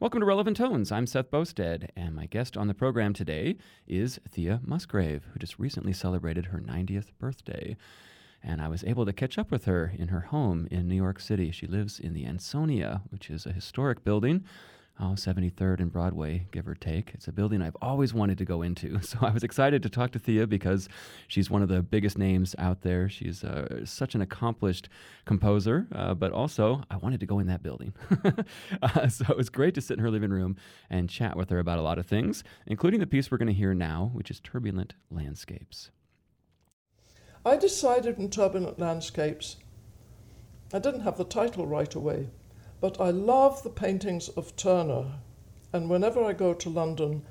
Welcome to Relevant Tones. I'm Seth Boustead, and my guest on the program today is Thea Musgrave, who just recently celebrated her 90th birthday. And I was able to catch up with her in her home in New York City. She lives in the Ansonia, which is a historic building oh, 73rd and Broadway, give or take. It's a building I've always wanted to go into. So I was excited to talk to Thea because she's one of the biggest names out there. She's uh, such an accomplished composer, uh, but also I wanted to go in that building. uh, so it was great to sit in her living room and chat with her about a lot of things, including the piece we're going to hear now, which is Turbulent Landscapes. I decided in Turbulent Landscapes, I didn't have the title right away. But I love the paintings of Turner, and whenever I go to London,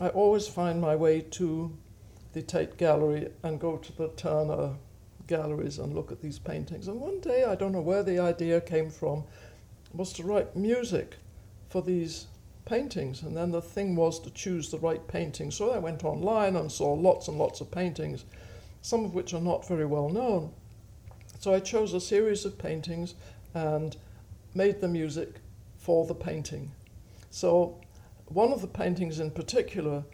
I always find my way to the Tate Gallery and go to the Turner galleries and look at these paintings. And one day, I don't know where the idea came from, was to write music for these paintings. And then the thing was to choose the right painting. So I went online and saw lots and lots of paintings, some of which are not very well known. So I chose a series of paintings and made the music for the painting. So, one of the paintings in particular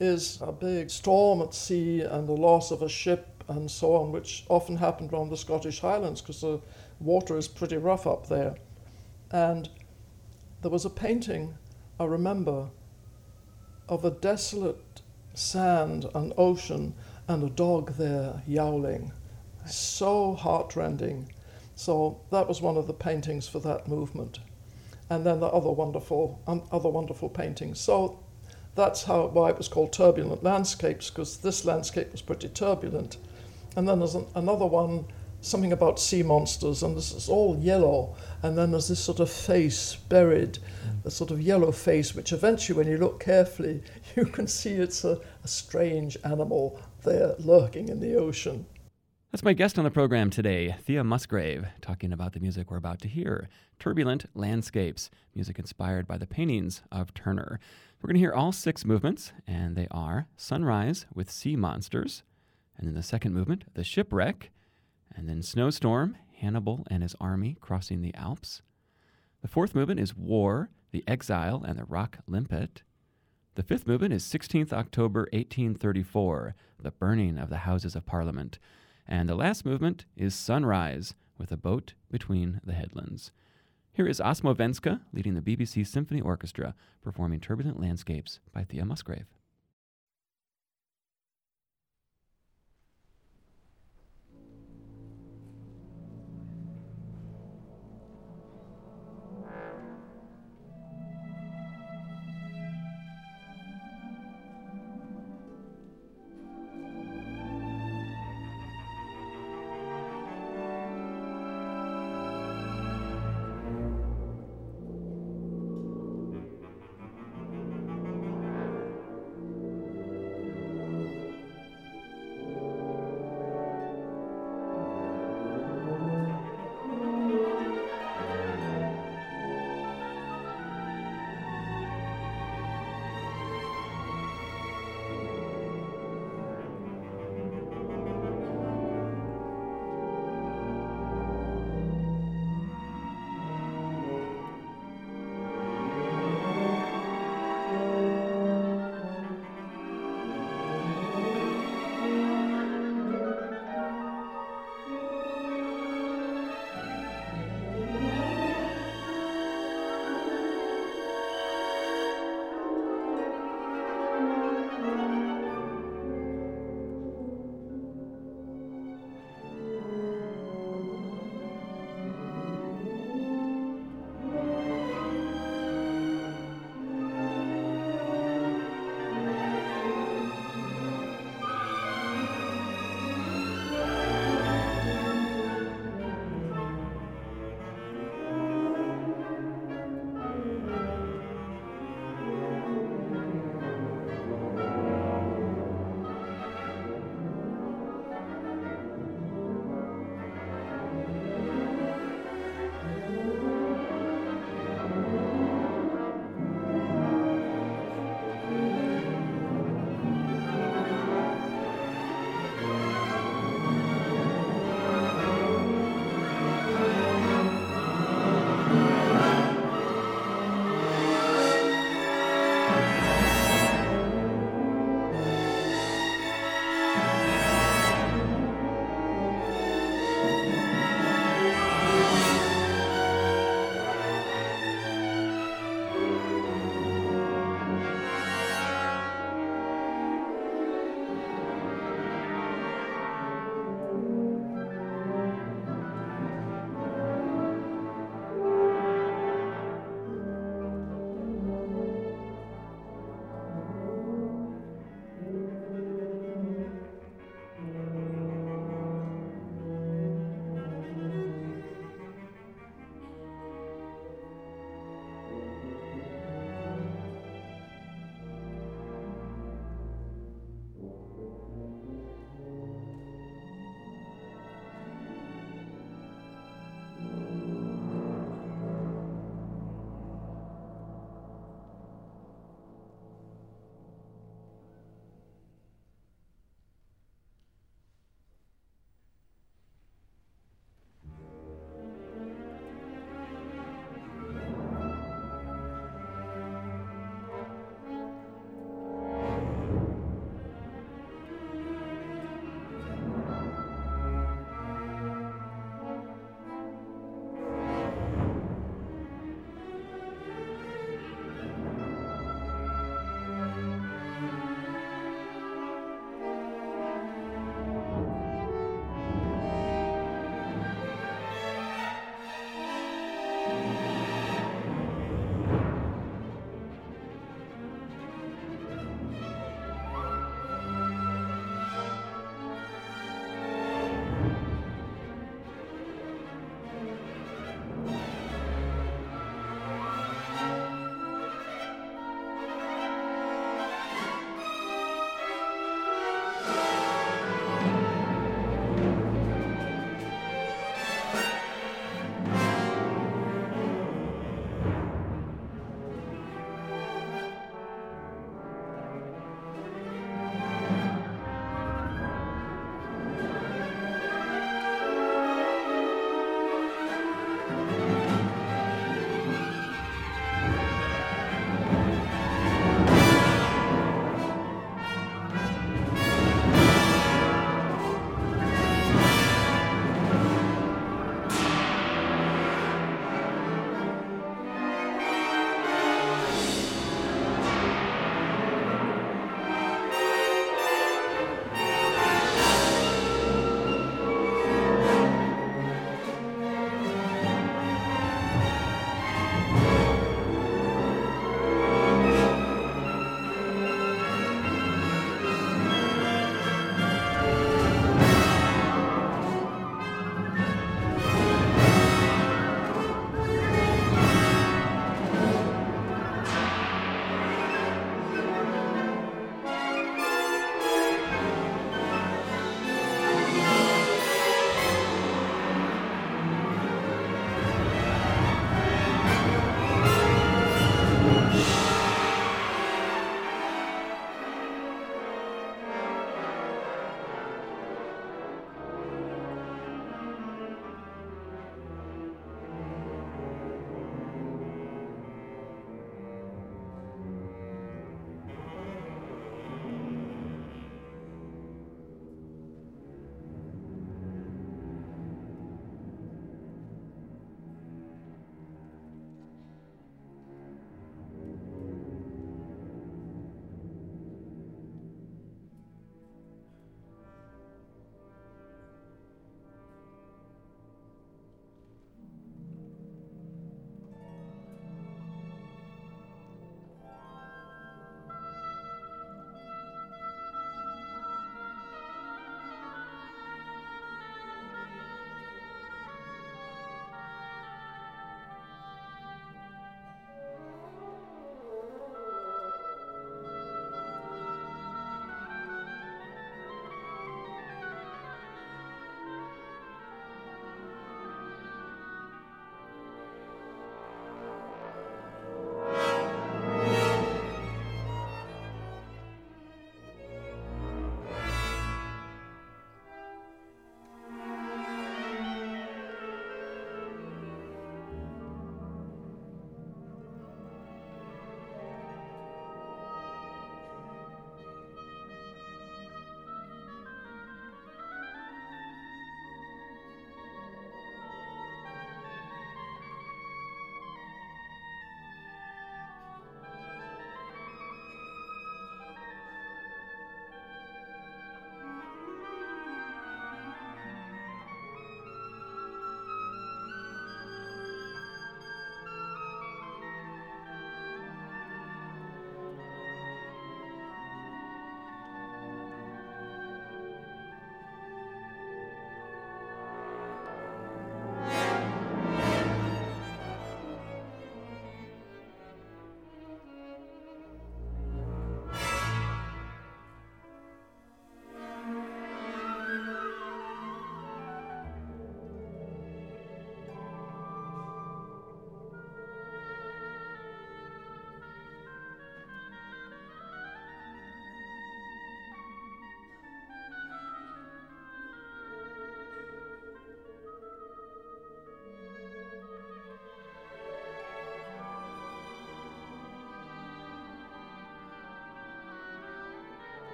is a big storm at sea and the loss of a ship and so on, which often happened around the Scottish Highlands because the water is pretty rough up there. And there was a painting, I remember, of a desolate sand and ocean and a dog there yowling. So heartrending. So that was one of the paintings for that movement. And then the other wonderful, um, other wonderful paintings. So that's how why it was called turbulent landscapes because this landscape was pretty turbulent. And then there's an, another one, something about sea monsters, and this is all yellow. And then there's this sort of face buried, mm. a sort of yellow face, which eventually, when you look carefully, you can see it's a, a strange animal there lurking in the ocean. That's my guest on the program today, Thea Musgrave, talking about the music we're about to hear Turbulent Landscapes, music inspired by the paintings of Turner. We're going to hear all six movements, and they are Sunrise with Sea Monsters, and then the second movement, The Shipwreck, and then Snowstorm, Hannibal and his army crossing the Alps. The fourth movement is War, the Exile, and the Rock Limpet. The fifth movement is 16th October 1834, the burning of the Houses of Parliament. And the last movement is Sunrise, with a boat between the headlands. Here is Osmo Vänskä leading the BBC Symphony Orchestra performing Turbulent Landscapes by Thea Musgrave.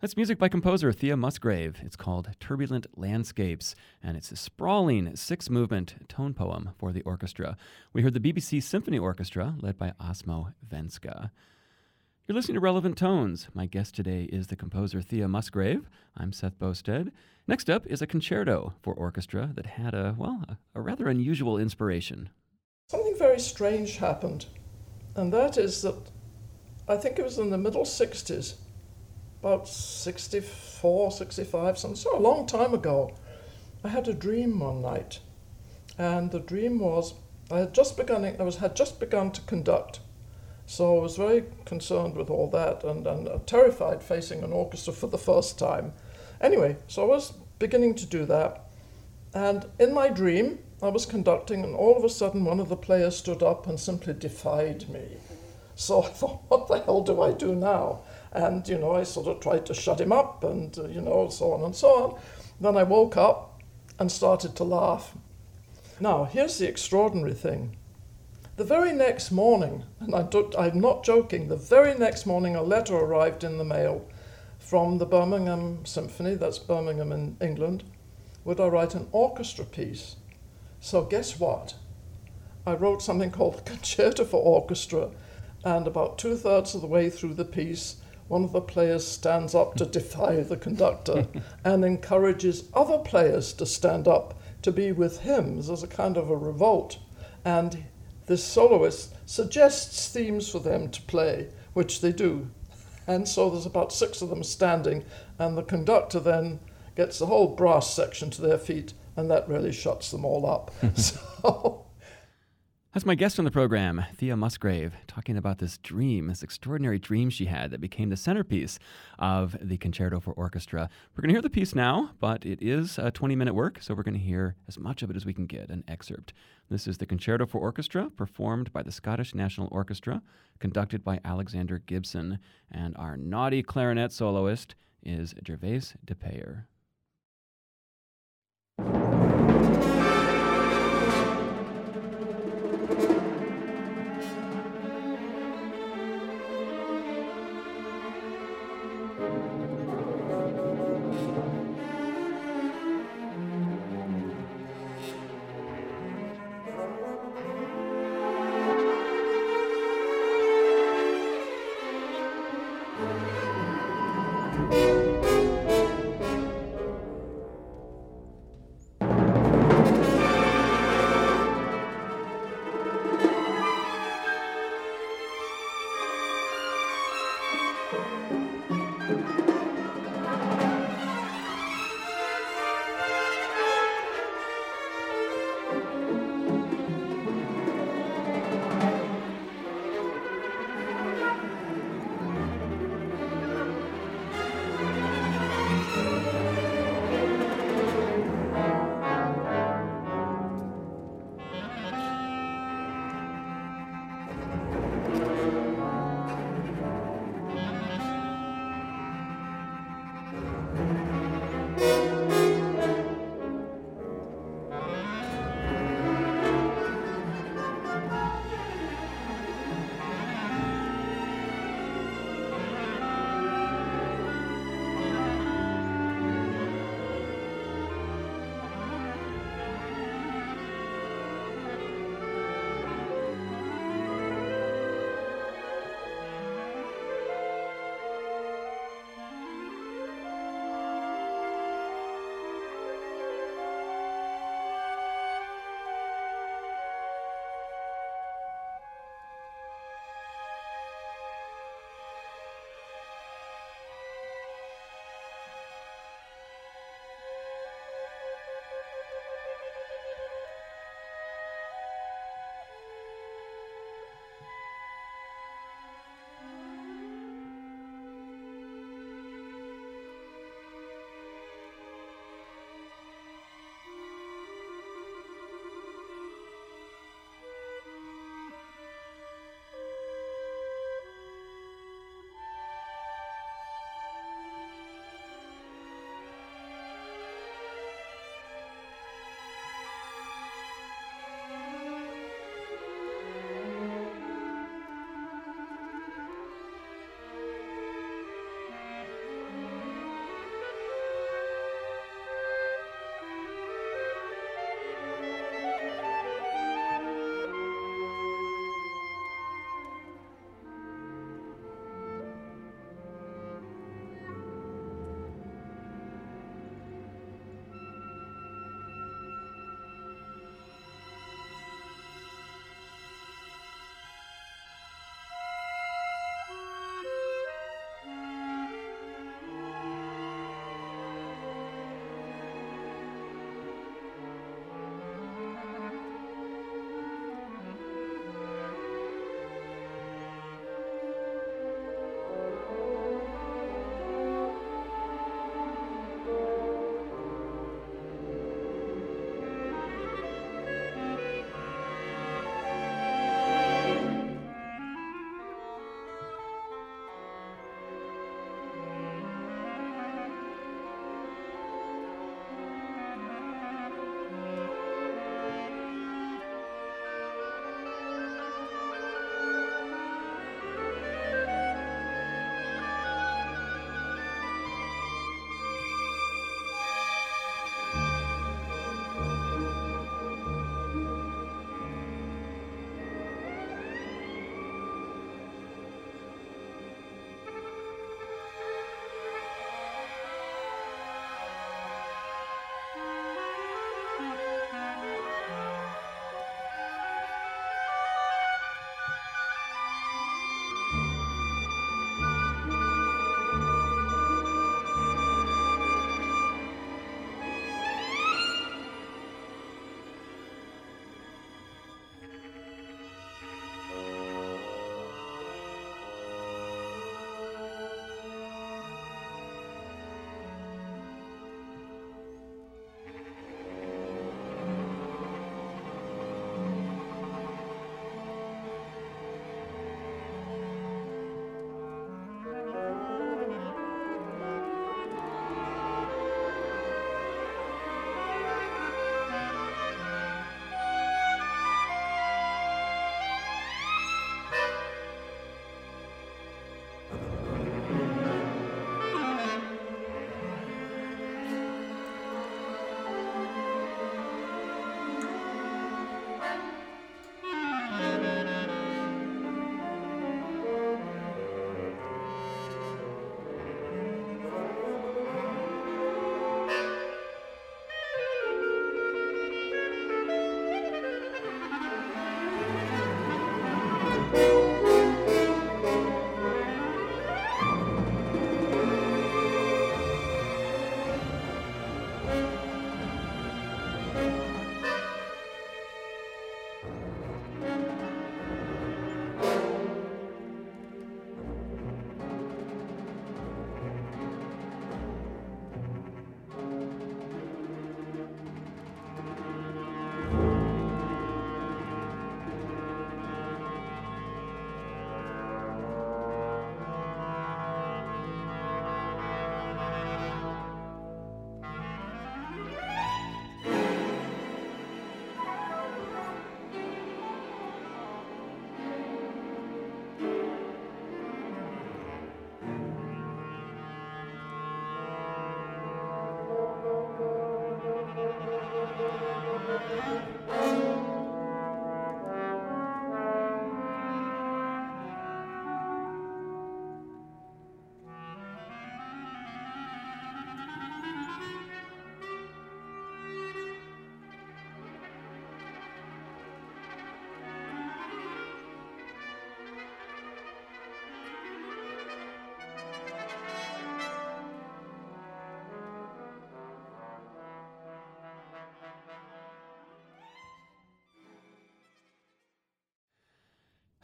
That's music by composer Thea Musgrave. It's called Turbulent Landscapes, and it's a sprawling six movement tone poem for the orchestra. We heard the BBC Symphony Orchestra, led by Osmo Vänskä. You're listening to Relevant Tones. My guest today is the composer Thea Musgrave. I'm Seth Boustead. Next up is a concerto for orchestra that had a, well, a, a rather unusual inspiration. Something very strange happened, and that is that I think it was in the middle 60s about 64, 65, something, so a long time ago, I had a dream one night. And the dream was I had just begun, I was, had just begun to conduct. So I was very concerned with all that and, and uh, terrified facing an orchestra for the first time. Anyway, so I was beginning to do that. And in my dream, I was conducting, and all of a sudden, one of the players stood up and simply defied me. So I thought, what the hell do I do now? And, you know, I sort of tried to shut him up and, uh, you know, so on and so on. Then I woke up and started to laugh. Now, here's the extraordinary thing. The very next morning, and I am not joking, the very next morning a letter arrived in the mail from the Birmingham Symphony, that's Birmingham in England, would I write an orchestra piece. So guess what? I wrote something called Concerto for Orchestra, and about two thirds of the way through the piece, one of the players stands up to defy the conductor and encourages other players to stand up to be with him as a kind of a revolt. And this soloist suggests themes for them to play, which they do. And so there's about six of them standing, and the conductor then gets the whole brass section to their feet, and that really shuts them all up. so that's my guest on the program, Thea Musgrave, talking about this dream, this extraordinary dream she had that became the centerpiece of the Concerto for Orchestra. We're going to hear the piece now, but it is a 20 minute work, so we're going to hear as much of it as we can get, an excerpt. This is the Concerto for Orchestra, performed by the Scottish National Orchestra, conducted by Alexander Gibson, and our naughty clarinet soloist is Gervase de Peyer.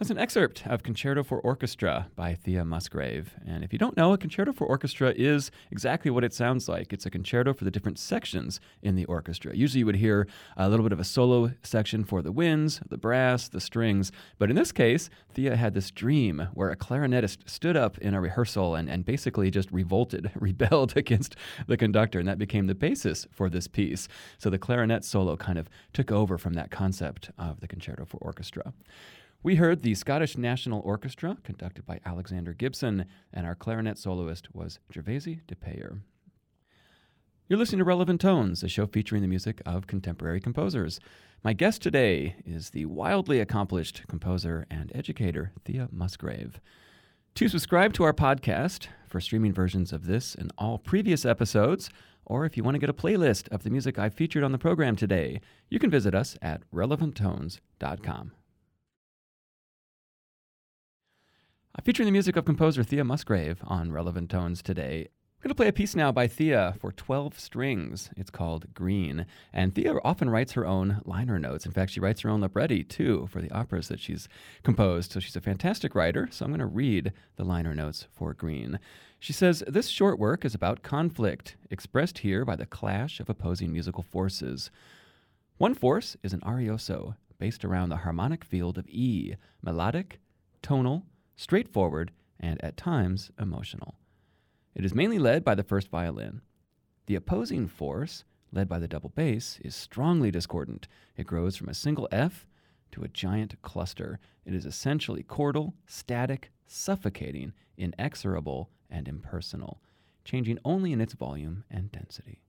That's an excerpt of Concerto for Orchestra by Thea Musgrave. And if you don't know, a concerto for orchestra is exactly what it sounds like. It's a concerto for the different sections in the orchestra. Usually you would hear a little bit of a solo section for the winds, the brass, the strings. But in this case, Thea had this dream where a clarinetist stood up in a rehearsal and, and basically just revolted, rebelled against the conductor. And that became the basis for this piece. So the clarinet solo kind of took over from that concept of the concerto for orchestra. We heard the Scottish National Orchestra, conducted by Alexander Gibson, and our clarinet soloist was Gervase de Peyer. You're listening to Relevant Tones, a show featuring the music of contemporary composers. My guest today is the wildly accomplished composer and educator, Thea Musgrave. To subscribe to our podcast for streaming versions of this and all previous episodes, or if you want to get a playlist of the music I featured on the program today, you can visit us at relevanttones.com. Uh, featuring the music of composer Thea Musgrave on Relevant Tones today. I'm going to play a piece now by Thea for 12 strings. It's called Green. And Thea often writes her own liner notes. In fact, she writes her own libretti too for the operas that she's composed. So she's a fantastic writer. So I'm going to read the liner notes for Green. She says This short work is about conflict, expressed here by the clash of opposing musical forces. One force is an arioso, based around the harmonic field of E, melodic, tonal, straightforward, and at times emotional. It is mainly led by the first violin. The opposing force, led by the double bass, is strongly discordant. It grows from a single F to a giant cluster. It is essentially chordal, static, suffocating, inexorable, and impersonal, changing only in its volume and density.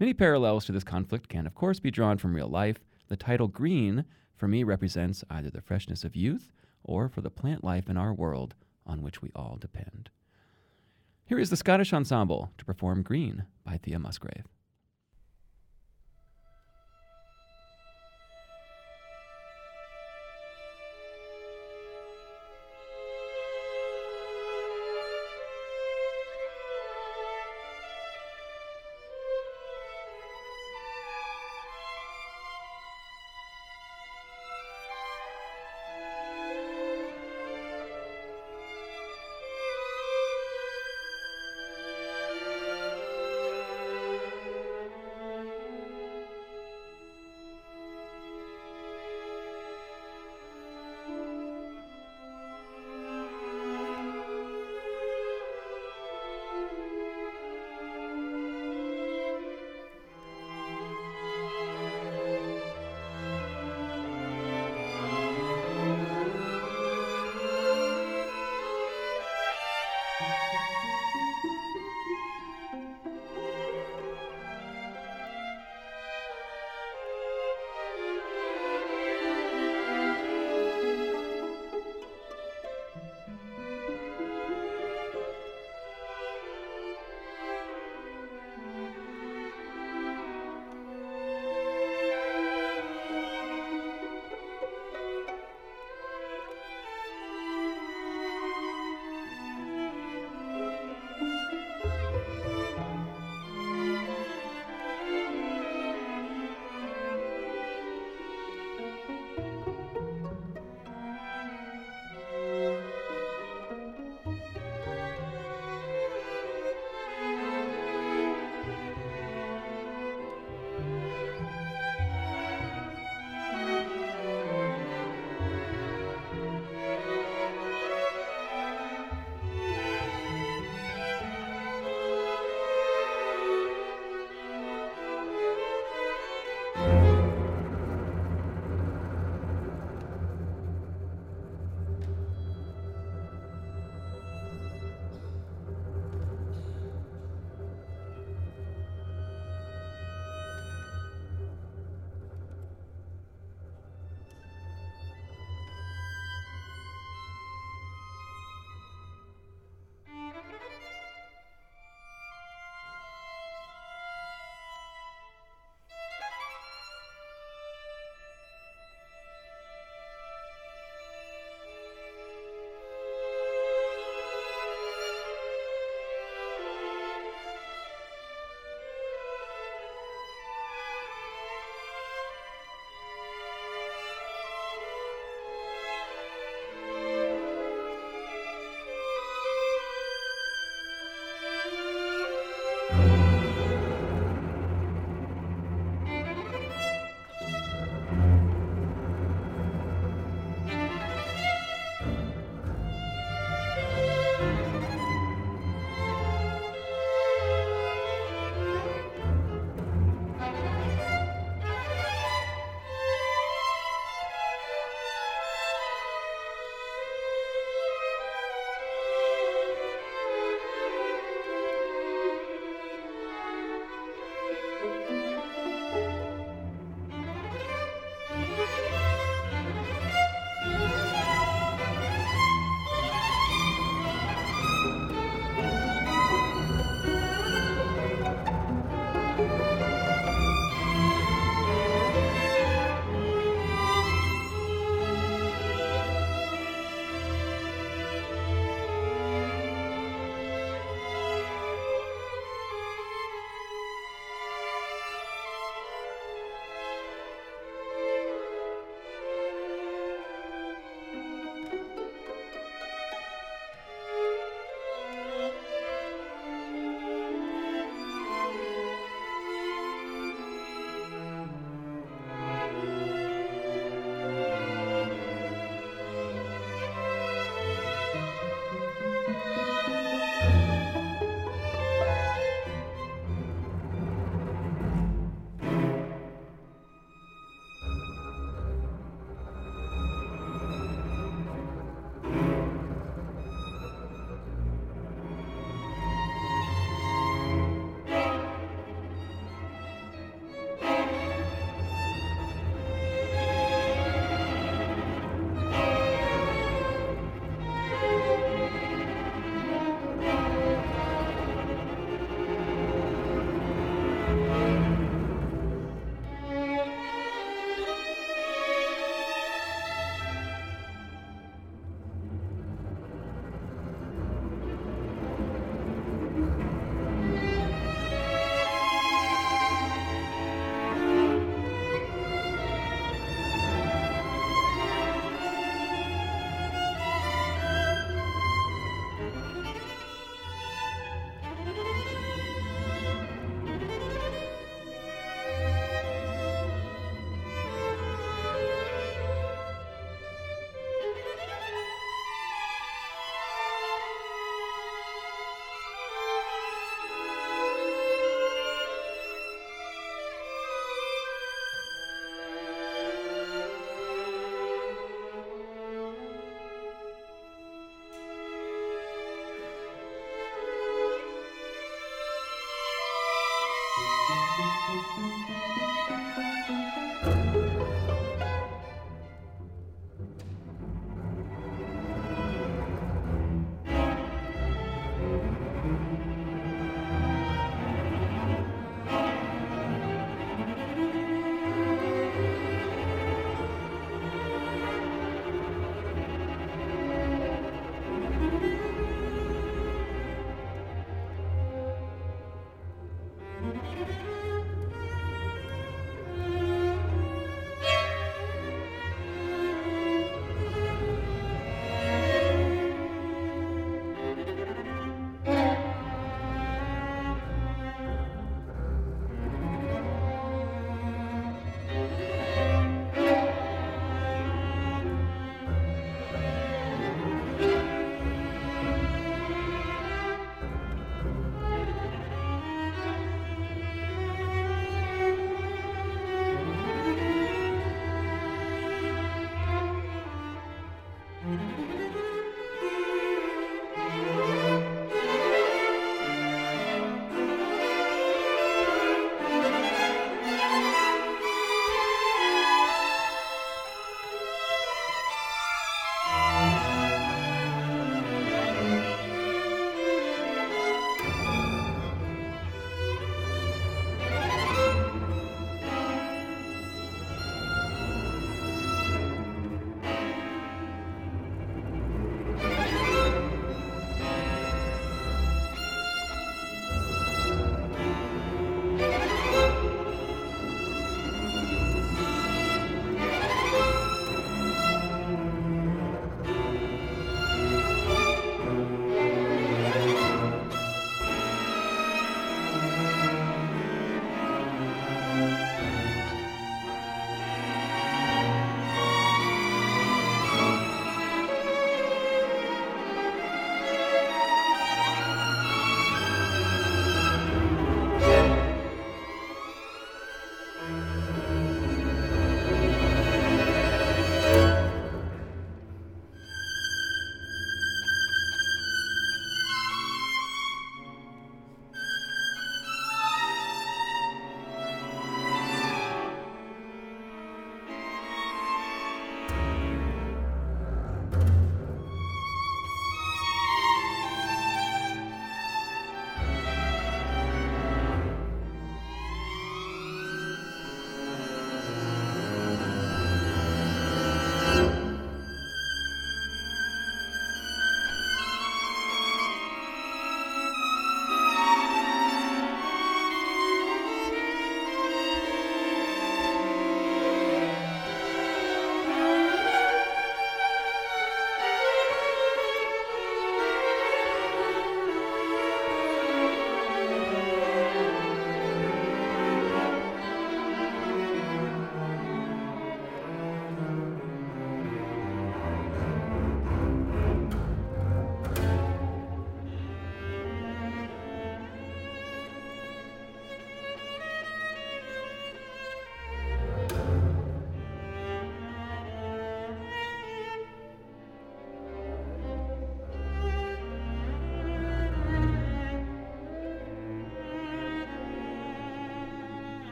Many parallels to this conflict can, of course, be drawn from real life. The title green, for me, represents either the freshness of youth or for the plant life in our world on which we all depend. Here is the Scottish Ensemble to perform Green by Thea Musgrave.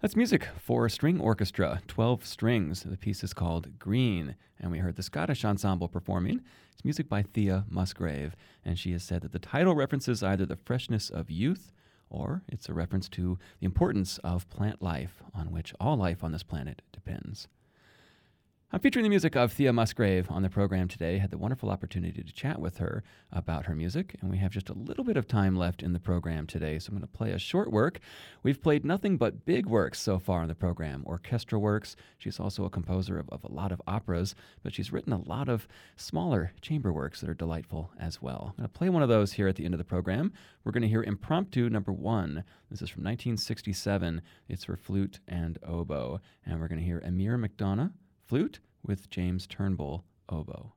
That's music for a string orchestra, 12 strings. The piece is called Green, and we heard the Scottish ensemble performing. It's music by Thea Musgrave, and she has said that the title references either the freshness of youth or it's a reference to the importance of plant life, on which all life on this planet depends. I'm featuring the music of Thea Musgrave on the program today. Had the wonderful opportunity to chat with her about her music, and we have just a little bit of time left in the program today, so I'm going to play a short work. We've played nothing but big works so far in the program, orchestral works. She's also a composer of, of a lot of operas, but she's written a lot of smaller chamber works that are delightful as well. I'm going to play one of those here at the end of the program. We're going to hear Impromptu number one. This is from 1967. It's for flute and oboe, and we're going to hear Emer McDonough flute with James Turnbull oboe.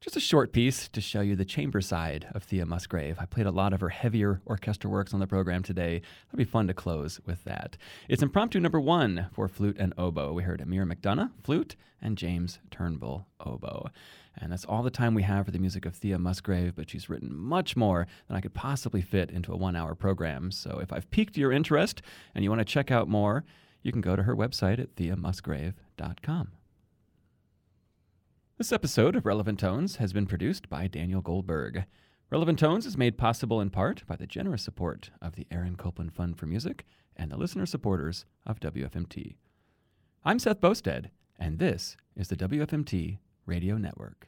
Just a short piece to show you the chamber side of Thea Musgrave. I played a lot of her heavier orchestral works on the program today. It'll be fun to close with that. It's impromptu number one for flute and oboe. We heard Emer McDonough, flute, and James Turnbull, oboe. And that's all the time we have for the music of Thea Musgrave, but she's written much more than I could possibly fit into a one hour program. So if I've piqued your interest and you want to check out more, you can go to her website at theamusgrave.com. This episode of Relevant Tones has been produced by Daniel Goldberg. Relevant Tones is made possible in part by the generous support of the Aaron Copland Fund for Music and the listener supporters of WFMT. I'm Seth Boustead, and this is the WFMT Radio Network.